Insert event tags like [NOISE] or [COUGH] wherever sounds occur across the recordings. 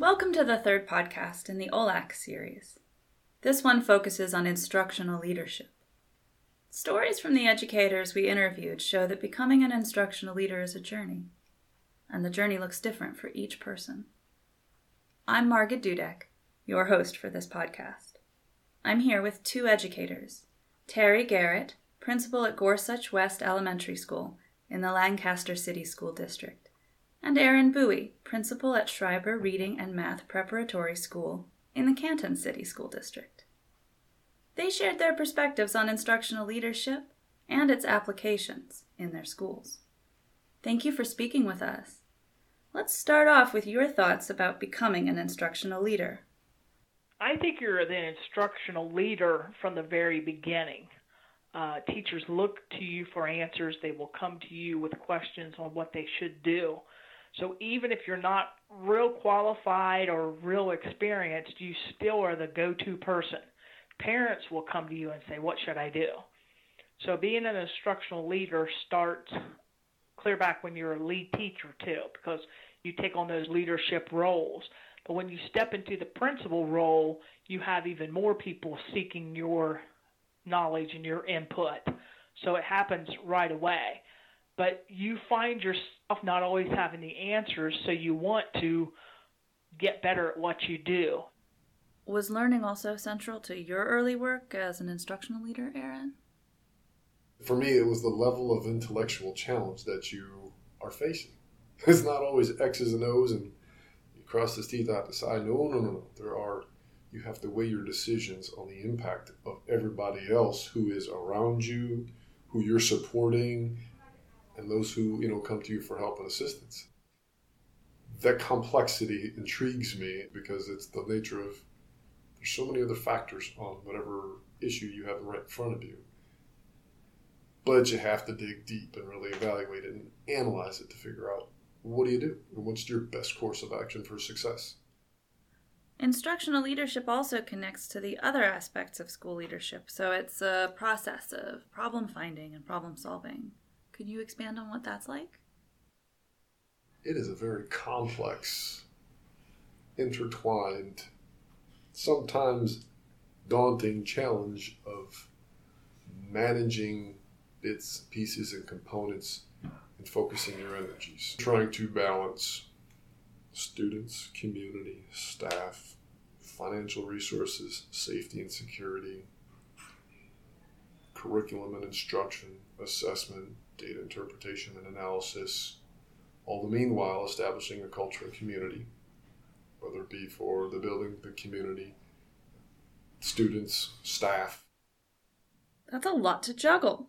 Welcome to the third podcast in the OLAC series. This one focuses on instructional leadership. Stories from the educators we interviewed show that becoming an instructional leader is a journey, and the journey looks different for each person. I'm Margaret Dudek, your host for this podcast. I'm here with two educators Terry Garrett, principal at Gorsuch West Elementary School in the Lancaster City School District, and Aaron Bowie, principal at Schreiber Reading and Math Preparatory School in the Canton City School District. They shared their perspectives on instructional leadership and its applications in their schools. Thank you for speaking with us. Let's start off with your thoughts about becoming an instructional leader. I think you're the instructional leader from the very beginning. Uh, teachers look to you for answers. They will come to you with questions on what they should do. So even if you're not real qualified or real experienced, you still are the go to person parents will come to you and say, What should I do? So being an instructional leader starts clear back when you're a lead teacher too, because you take on those leadership roles. But when you step into the principal role, you have even more people seeking your knowledge and your input. So it happens right away. But you find yourself not always having the answers, so you want to get better at what you do. Was learning also central to your early work as an instructional leader, Aaron? For me, it was the level of intellectual challenge that you are facing. [LAUGHS] It's not always X's and O's and you cross his teeth out the side. No, no, no, no. There are, you have to weigh your decisions on the impact of everybody else who is around you, who you're supporting, and those who, you know, come to you for help and assistance. That complexity intrigues me because it's the nature of there's so many other factors on whatever issue you have right in front of you. But you have to dig deep and really evaluate it and analyze it to figure out what do you do and what's your best course of action for success. Instructional leadership also connects to the other aspects of school leadership, so it's a process of problem finding and problem solving. Could you expand on what that's like? It is a very complex, intertwined sometimes daunting challenge of managing bits, pieces, and components and focusing your energies. Trying to balance students, community, staff, financial resources, safety and security, curriculum and instruction, assessment, data interpretation and analysis, all the meanwhile establishing a culture and community whether it be for the building, the community, students, staff. That's a lot to juggle.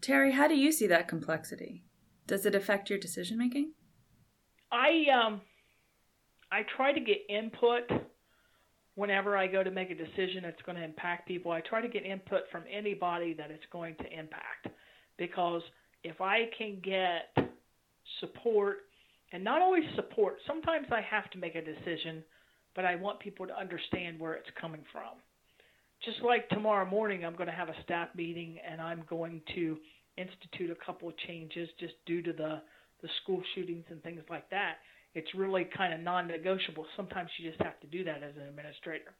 Terry, how do you see that complexity? Does it affect your decision making? I um I try to get input whenever I go to make a decision that's going to impact people. I try to get input from anybody that it's going to impact because if I can get support and not always support. Sometimes I have to make a decision, but I want people to understand where it's coming from. Just like tomorrow morning, I'm going to have a staff meeting and I'm going to institute a couple of changes just due to the the school shootings and things like that. It's really kind of non-negotiable. Sometimes you just have to do that as an administrator.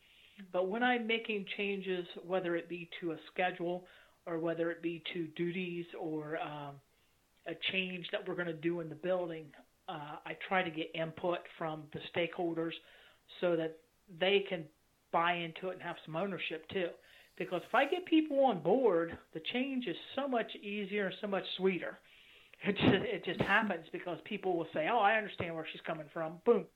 But when I'm making changes, whether it be to a schedule or whether it be to duties or um, a change that we're going to do in the building, uh, I try to get input from the stakeholders so that they can buy into it and have some ownership too. Because if I get people on board, the change is so much easier and so much sweeter. It just, it just happens because people will say, "Oh, I understand where she's coming from." Boom.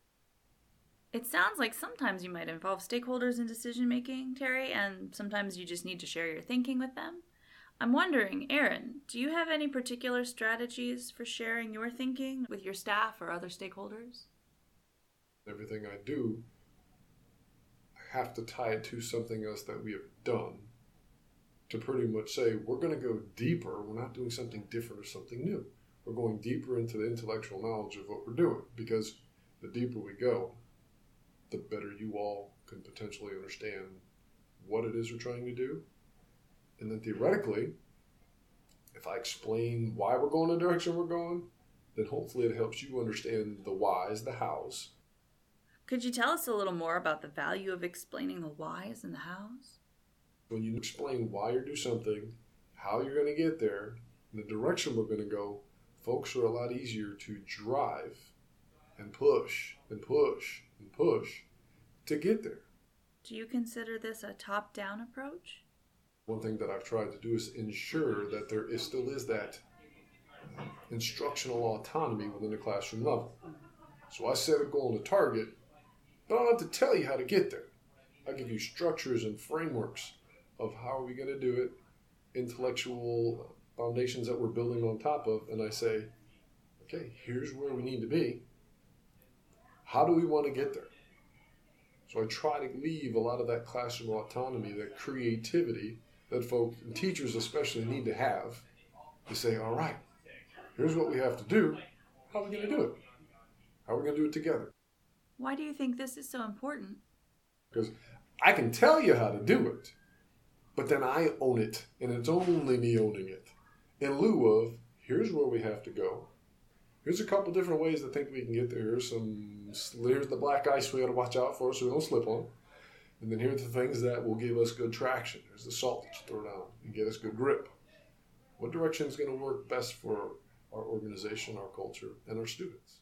It sounds like sometimes you might involve stakeholders in decision making, Terry, and sometimes you just need to share your thinking with them. I'm wondering, Aaron, do you have any particular strategies for sharing your thinking with your staff or other stakeholders? Everything I do, I have to tie it to something else that we have done to pretty much say we're going to go deeper. We're not doing something different or something new. We're going deeper into the intellectual knowledge of what we're doing because the deeper we go, the better you all can potentially understand what it is we're trying to do and then theoretically, if I explain why we're going the direction we're going, then hopefully it helps you understand the whys, the hows. Could you tell us a little more about the value of explaining the whys and the hows? When you explain why you do something, how you're going to get there, and the direction we're going to go, folks are a lot easier to drive and push and push and push to get there. Do you consider this a top down approach? One thing that I've tried to do is ensure that there is, still is that instructional autonomy within the classroom level. So I set a goal and a target, but I don't have to tell you how to get there. I give you structures and frameworks of how are we going to do it, intellectual foundations that we're building on top of, and I say, okay, here's where we need to be. How do we want to get there? So I try to leave a lot of that classroom autonomy, that creativity that folks and teachers especially need to have to say, all right, here's what we have to do. How are we going to do it? How are we going to do it together? Why do you think this is so important? Because I can tell you how to do it, but then I own it, and it's only me owning it. In lieu of, here's where we have to go. Here's a couple different ways to think we can get there. Here's some, here's the black ice we got to watch out for so we don't slip on. And then here's the things that will give us good traction. There's the salt that you throw down and get us good grip. What direction is going to work best for our organization, our culture, and our students?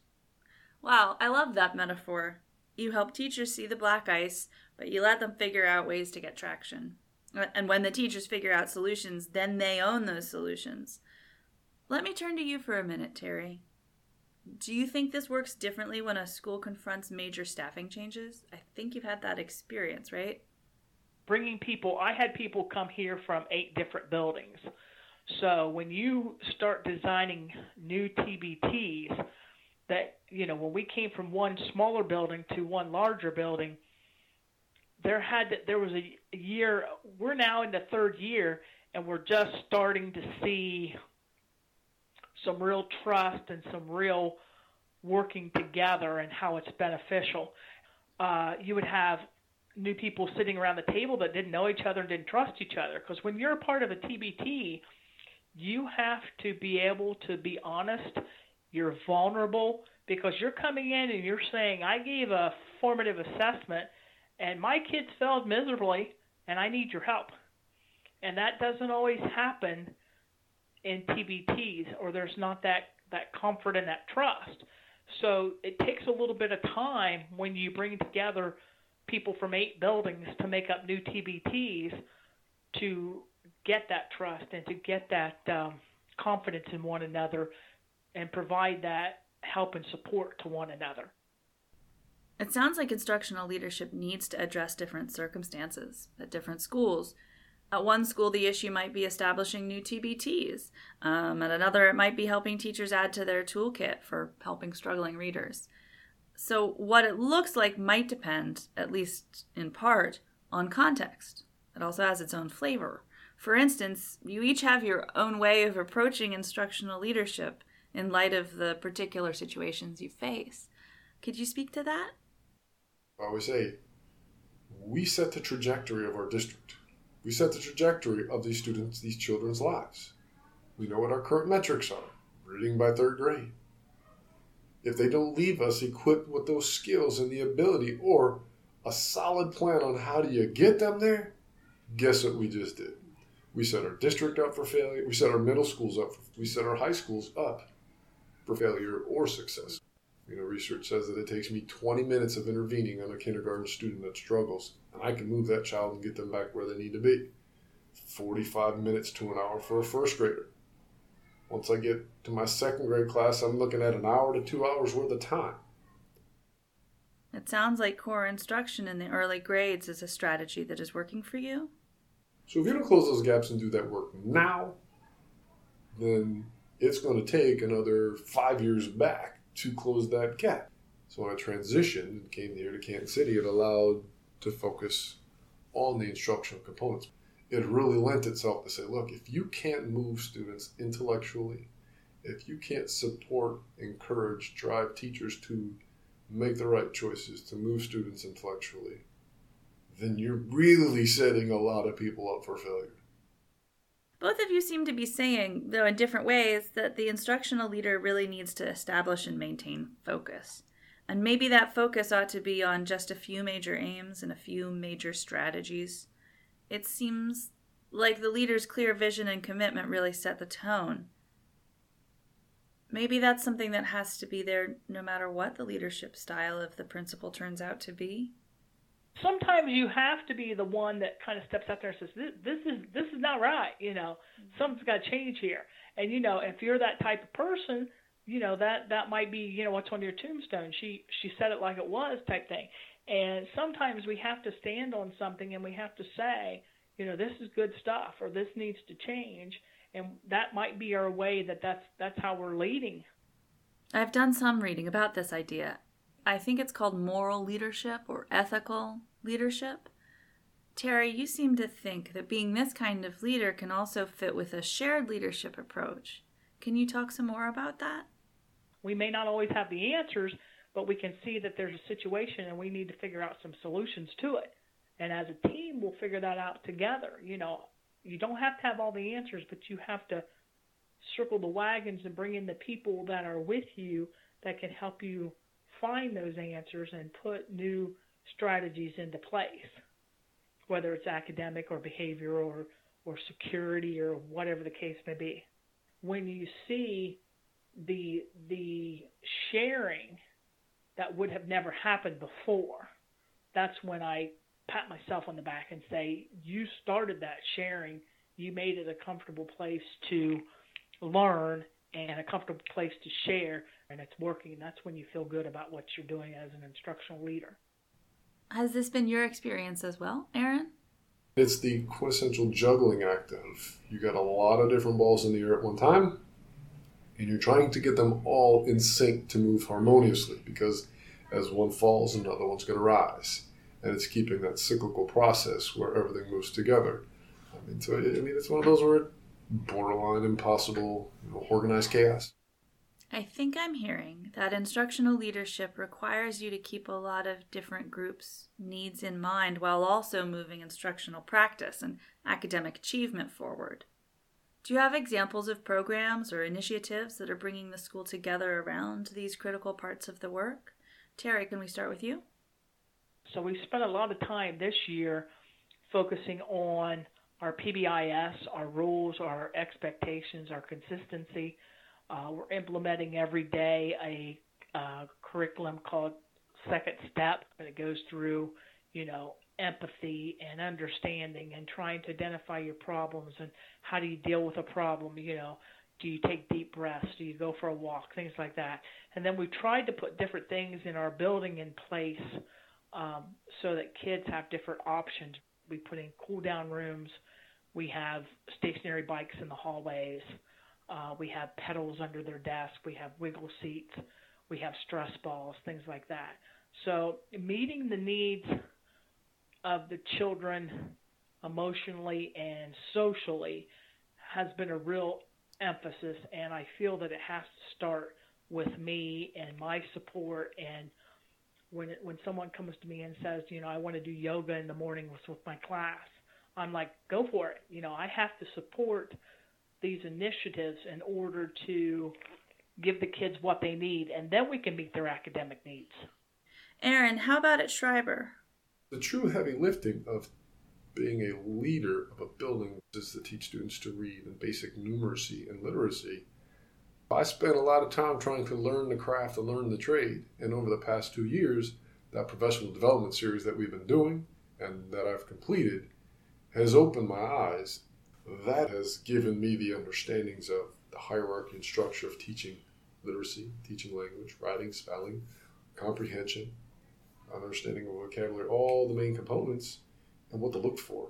Wow, I love that metaphor. You help teachers see the black ice, but you let them figure out ways to get traction. And when the teachers figure out solutions, then they own those solutions. Let me turn to you for a minute, Terry. Do you think this works differently when a school confronts major staffing changes? I think you've had that experience, right? Bringing people, I had people come here from eight different buildings. So when you start designing new TBTs, that you know when we came from one smaller building to one larger building, there had there was a year. We're now in the third year, and we're just starting to see some real trust and some real working together and how it's beneficial. Uh, you would have new people sitting around the table that didn't know each other and didn't trust each other. Because when you're a part of a TBT, you have to be able to be honest. You're vulnerable because you're coming in and you're saying, I gave a formative assessment and my kids failed miserably and I need your help. And that doesn't always happen in TBTs or there's not that, that comfort and that trust. So it takes a little bit of time when you bring together people from eight buildings to make up new TBTs to get that trust and to get that um, confidence in one another and provide that help and support to one another. It sounds like instructional leadership needs to address different circumstances at different schools. At one school, the issue might be establishing new TBTs. Um, at another, it might be helping teachers add to their toolkit for helping struggling readers. So, what it looks like might depend, at least in part, on context. It also has its own flavor. For instance, you each have your own way of approaching instructional leadership in light of the particular situations you face. Could you speak to that? I always say, we set the trajectory of our district. We set the trajectory of these students, these children's lives. We know what our current metrics are reading by third grade. If they don't leave us equipped with those skills and the ability or a solid plan on how do you get them there, guess what we just did? We set our district up for failure. We set our middle schools up. We set our high schools up for failure or success. You know, research says that it takes me 20 minutes of intervening on a kindergarten student that struggles, and I can move that child and get them back where they need to be. 45 minutes to an hour for a first grader. Once I get to my second grade class, I'm looking at an hour to two hours worth of time. It sounds like core instruction in the early grades is a strategy that is working for you. So if you don't close those gaps and do that work now, then it's going to take another five years back to close that gap. So when I transitioned and came here to Canton City, it allowed to focus on the instructional components. It really lent itself to say, look, if you can't move students intellectually, if you can't support, encourage, drive teachers to make the right choices, to move students intellectually, then you're really setting a lot of people up for failure. Both of you seem to be saying, though in different ways, that the instructional leader really needs to establish and maintain focus. And maybe that focus ought to be on just a few major aims and a few major strategies. It seems like the leader's clear vision and commitment really set the tone. Maybe that's something that has to be there no matter what the leadership style of the principal turns out to be. Sometimes you have to be the one that kind of steps out there and says, "This, this is this is not right." You know, mm-hmm. something's got to change here. And you know, if you're that type of person, you know that that might be you know what's on your tombstone. She she said it like it was type thing. And sometimes we have to stand on something and we have to say, you know, this is good stuff or this needs to change and that might be our way that that's that's how we're leading. I've done some reading about this idea. I think it's called moral leadership or ethical leadership. Terry, you seem to think that being this kind of leader can also fit with a shared leadership approach. Can you talk some more about that? We may not always have the answers, but we can see that there's a situation and we need to figure out some solutions to it. And as a team, we'll figure that out together. You know, you don't have to have all the answers, but you have to circle the wagons and bring in the people that are with you that can help you find those answers and put new strategies into place, whether it's academic or behavior or, or security or whatever the case may be. When you see the the sharing that would have never happened before, that's when I pat myself on the back and say, you started that sharing. You made it a comfortable place to learn and a comfortable place to share, and it's working. That's when you feel good about what you're doing as an instructional leader. Has this been your experience as well, Aaron? It's the quintessential juggling act of you got a lot of different balls in the air at one time, and you're trying to get them all in sync to move harmoniously because as one falls, another one's going to rise and it's keeping that cyclical process where everything moves together. I mean, so I mean, it's one of those where borderline impossible, you know, organized chaos. I think I'm hearing that instructional leadership requires you to keep a lot of different groups' needs in mind while also moving instructional practice and academic achievement forward. Do you have examples of programs or initiatives that are bringing the school together around these critical parts of the work? Terry, can we start with you? So we spent a lot of time this year focusing on our PBIS, our rules, our expectations, our consistency. Uh, we're implementing every day a uh, curriculum called Second Step, and it goes through, you know, empathy and understanding and trying to identify your problems and how do you deal with a problem, you know, do you take deep breaths, do you go for a walk, things like that. And then we've tried to put different things in our building in place um, so that kids have different options. We put in cool down rooms. We have stationary bikes in the hallways. Uh, we have pedals under their desk. We have wiggle seats. We have stress balls, things like that. So meeting the needs of the children emotionally and socially has been a real emphasis, and I feel that it has to start with me and my support and – when it, when someone comes to me and says, you know, I want to do yoga in the morning with, with my class, I'm like, go for it. You know, I have to support these initiatives in order to give the kids what they need, and then we can meet their academic needs. Aaron, how about at Schreiber? The true heavy lifting of being a leader of a building is to teach students to read and basic numeracy and literacy I spent a lot of time trying to learn the craft and learn the trade. And over the past two years, that professional development series that we've been doing and that I've completed has opened my eyes. That has given me the understandings of the hierarchy and structure of teaching literacy, teaching language, writing, spelling, comprehension, understanding of vocabulary, all the main components, and what to look for,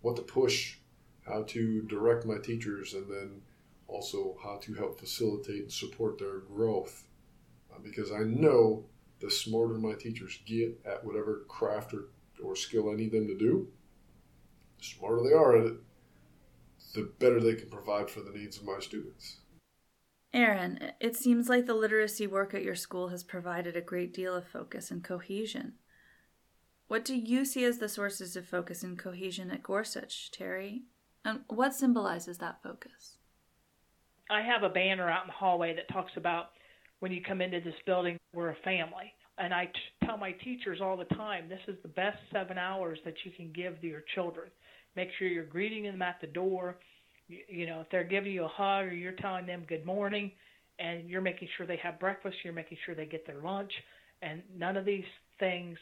what to push, how to direct my teachers, and then also how to help facilitate and support their growth. Uh, because I know the smarter my teachers get at whatever craft or, or skill I need them to do, the smarter they are at it, the better they can provide for the needs of my students. Aaron, it seems like the literacy work at your school has provided a great deal of focus and cohesion. What do you see as the sources of focus and cohesion at Gorsuch, Terry? And what symbolizes that focus? I have a banner out in the hallway that talks about when you come into this building, we're a family. And I t- tell my teachers all the time, this is the best seven hours that you can give to your children. Make sure you're greeting them at the door. You, you know, if they're giving you a hug or you're telling them good morning, and you're making sure they have breakfast, you're making sure they get their lunch, and none of these things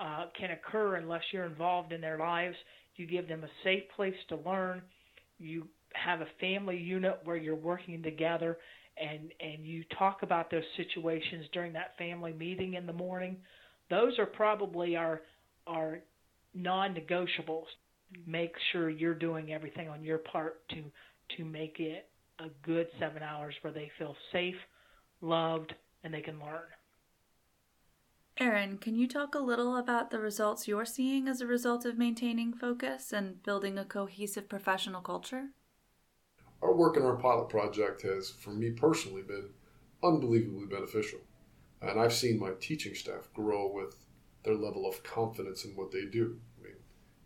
uh, can occur unless you're involved in their lives. You give them a safe place to learn. You have a family unit where you're working together and and you talk about those situations during that family meeting in the morning those are probably our our non-negotiables make sure you're doing everything on your part to to make it a good 7 hours where they feel safe loved and they can learn Aaron, can you talk a little about the results you're seeing as a result of maintaining focus and building a cohesive professional culture? Our work in our pilot project has, for me personally, been unbelievably beneficial. And I've seen my teaching staff grow with their level of confidence in what they do. I mean,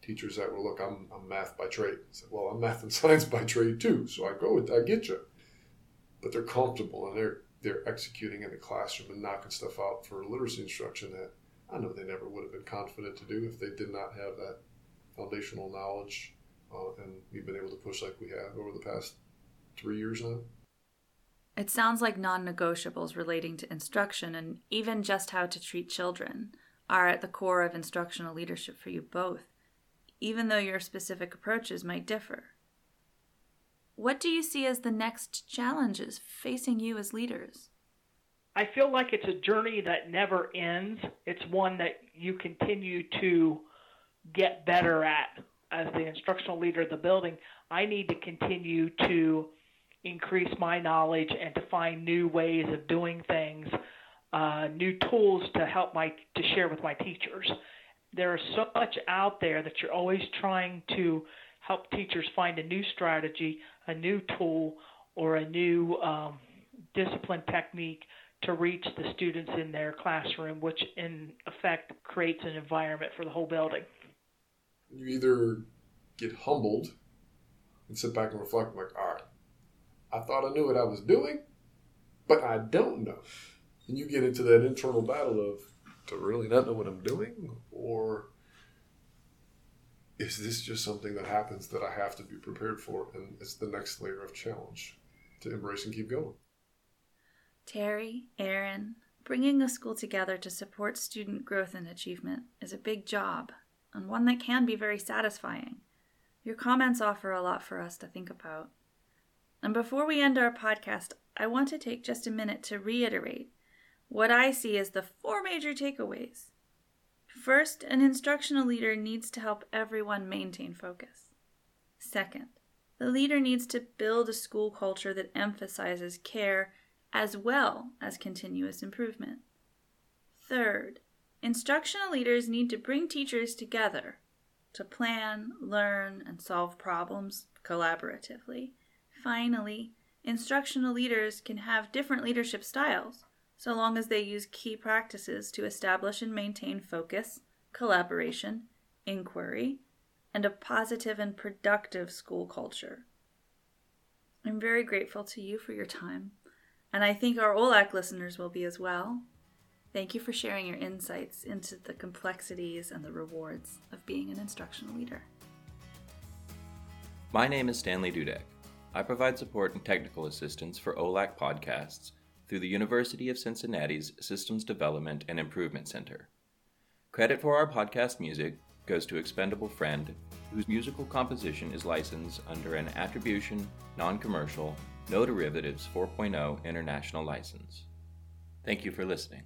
teachers that were, look, I'm, I'm math by trade. Said, well, I'm math and [LAUGHS] science by trade too, so I go with, I get you. But they're comfortable and they're they're executing in the classroom and knocking stuff out for literacy instruction that I know they never would have been confident to do if they did not have that foundational knowledge uh, and we've been able to push like we have over the past three years now. It sounds like non negotiables relating to instruction and even just how to treat children are at the core of instructional leadership for you both, even though your specific approaches might differ. What do you see as the next challenges facing you as leaders? I feel like it's a journey that never ends. It's one that you continue to get better at as the instructional leader of the building. I need to continue to increase my knowledge and to find new ways of doing things, uh, new tools to help my to share with my teachers. There's so much out there that you're always trying to help teachers find a new strategy, a new tool, or a new um, discipline technique to reach the students in their classroom, which in effect creates an environment for the whole building. You either get humbled and sit back and reflect, like, all right, I thought I knew what I was doing, but I don't know. And you get into that internal battle of, to really not know what I'm doing? Or is this just something that happens that I have to be prepared for? And it's the next layer of challenge to embrace and keep going. Terry, Aaron, bringing a school together to support student growth and achievement is a big job, and one that can be very satisfying. Your comments offer a lot for us to think about. And before we end our podcast, I want to take just a minute to reiterate what I see as the four major takeaways. First, an instructional leader needs to help everyone maintain focus. Second, the leader needs to build a school culture that emphasizes care as well as continuous improvement. Third, instructional leaders need to bring teachers together to plan, learn, and solve problems collaboratively Finally, instructional leaders can have different leadership styles, so long as they use key practices to establish and maintain focus, collaboration, inquiry, and a positive and productive school culture. I'm very grateful to you for your time, and I think our OLAC listeners will be as well. Thank you for sharing your insights into the complexities and the rewards of being an instructional leader. My name is Stanley Dudek. I provide support and technical assistance for OLAC podcasts through the University of Cincinnati's Systems Development and Improvement Center. Credit for our podcast music goes to Expendable Friend, whose musical composition is licensed under an Attribution, Non Commercial, No Derivatives 4.0 international license. Thank you for listening.